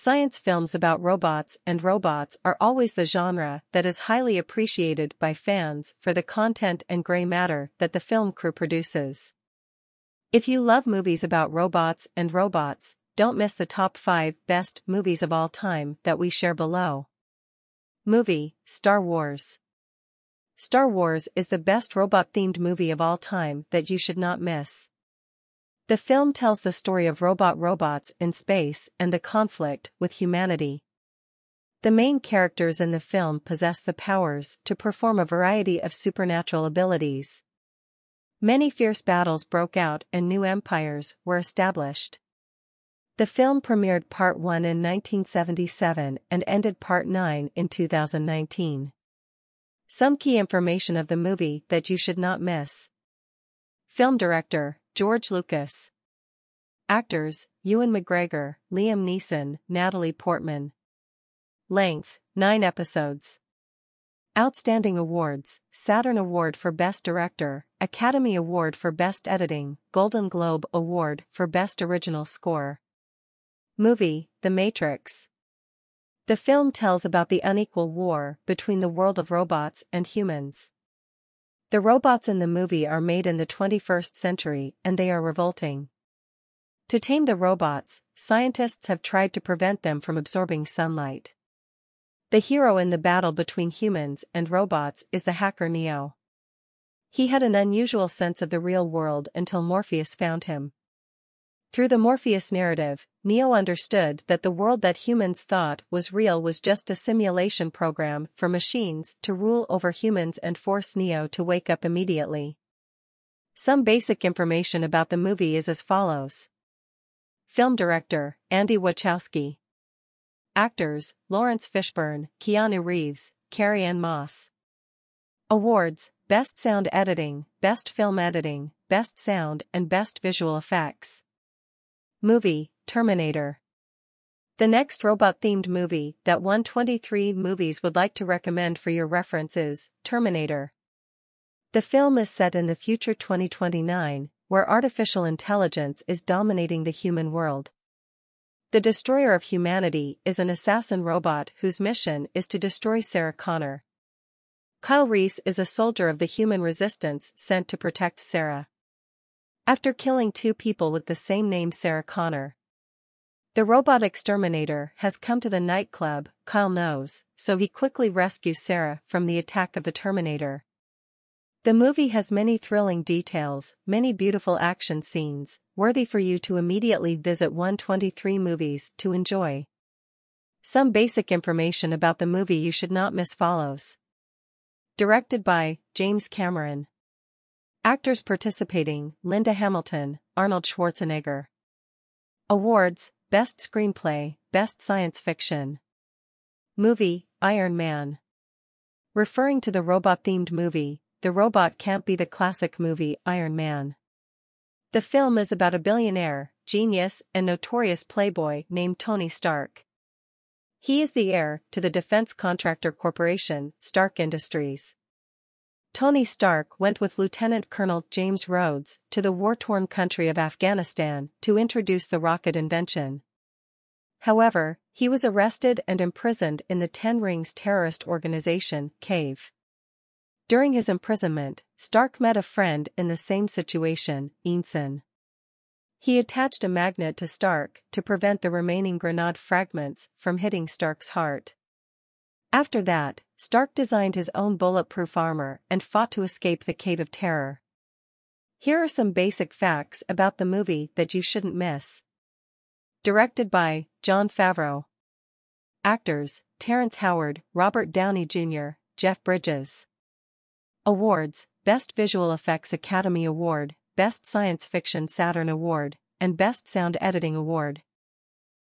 Science films about robots and robots are always the genre that is highly appreciated by fans for the content and gray matter that the film crew produces. If you love movies about robots and robots, don't miss the top 5 best movies of all time that we share below. Movie Star Wars Star Wars is the best robot-themed movie of all time that you should not miss. The film tells the story of robot robots in space and the conflict with humanity. The main characters in the film possess the powers to perform a variety of supernatural abilities. Many fierce battles broke out and new empires were established. The film premiered Part 1 in 1977 and ended Part 9 in 2019. Some key information of the movie that you should not miss. Film director, George Lucas. Actors, Ewan McGregor, Liam Neeson, Natalie Portman. Length, 9 episodes. Outstanding Awards, Saturn Award for Best Director, Academy Award for Best Editing, Golden Globe Award for Best Original Score. Movie, The Matrix. The film tells about the unequal war between the world of robots and humans. The robots in the movie are made in the 21st century and they are revolting. To tame the robots, scientists have tried to prevent them from absorbing sunlight. The hero in the battle between humans and robots is the hacker Neo. He had an unusual sense of the real world until Morpheus found him. Through the Morpheus narrative, Neo understood that the world that humans thought was real was just a simulation program for machines to rule over humans and force Neo to wake up immediately. Some basic information about the movie is as follows. Film director, Andy Wachowski. Actors, Laurence Fishburne, Keanu Reeves, Carrie-Anne Moss. Awards, Best Sound Editing, Best Film Editing, Best Sound and Best Visual Effects. Movie, Terminator. The next robot-themed movie that 123 Movies would like to recommend for your reference is Terminator. The film is set in the future 2029, where artificial intelligence is dominating the human world. The destroyer of humanity is an assassin robot whose mission is to destroy Sarah Connor. Kyle Reese is a soldier of the human resistance sent to protect Sarah after killing two people with the same name Sarah Connor. The robot exterminator has come to the nightclub, Kyle knows, so he quickly rescues Sarah from the attack of the Terminator. The movie has many thrilling details, many beautiful action scenes, worthy for you to immediately visit 123 movies to enjoy. Some basic information about the movie you should not miss follows. Directed by James Cameron. Actors participating Linda Hamilton, Arnold Schwarzenegger. Awards Best Screenplay, Best Science Fiction. Movie Iron Man. Referring to the robot themed movie, the robot can't be the classic movie Iron Man. The film is about a billionaire, genius, and notorious playboy named Tony Stark. He is the heir to the defense contractor corporation, Stark Industries. Tony Stark went with Lieutenant Colonel James Rhodes to the war-torn country of Afghanistan to introduce the rocket invention. However, he was arrested and imprisoned in the Ten Rings terrorist organization, CAVE. During his imprisonment, Stark met a friend in the same situation, Yinsen. He attached a magnet to Stark to prevent the remaining grenade fragments from hitting Stark's heart. After that, Stark designed his own bulletproof armor and fought to escape the Cave of Terror. Here are some basic facts about the movie that you shouldn't miss. Directed by Jon Favreau. Actors Terrence Howard, Robert Downey Jr., Jeff Bridges. Awards Best Visual Effects Academy Award, Best Science Fiction Saturn Award, and Best Sound Editing Award.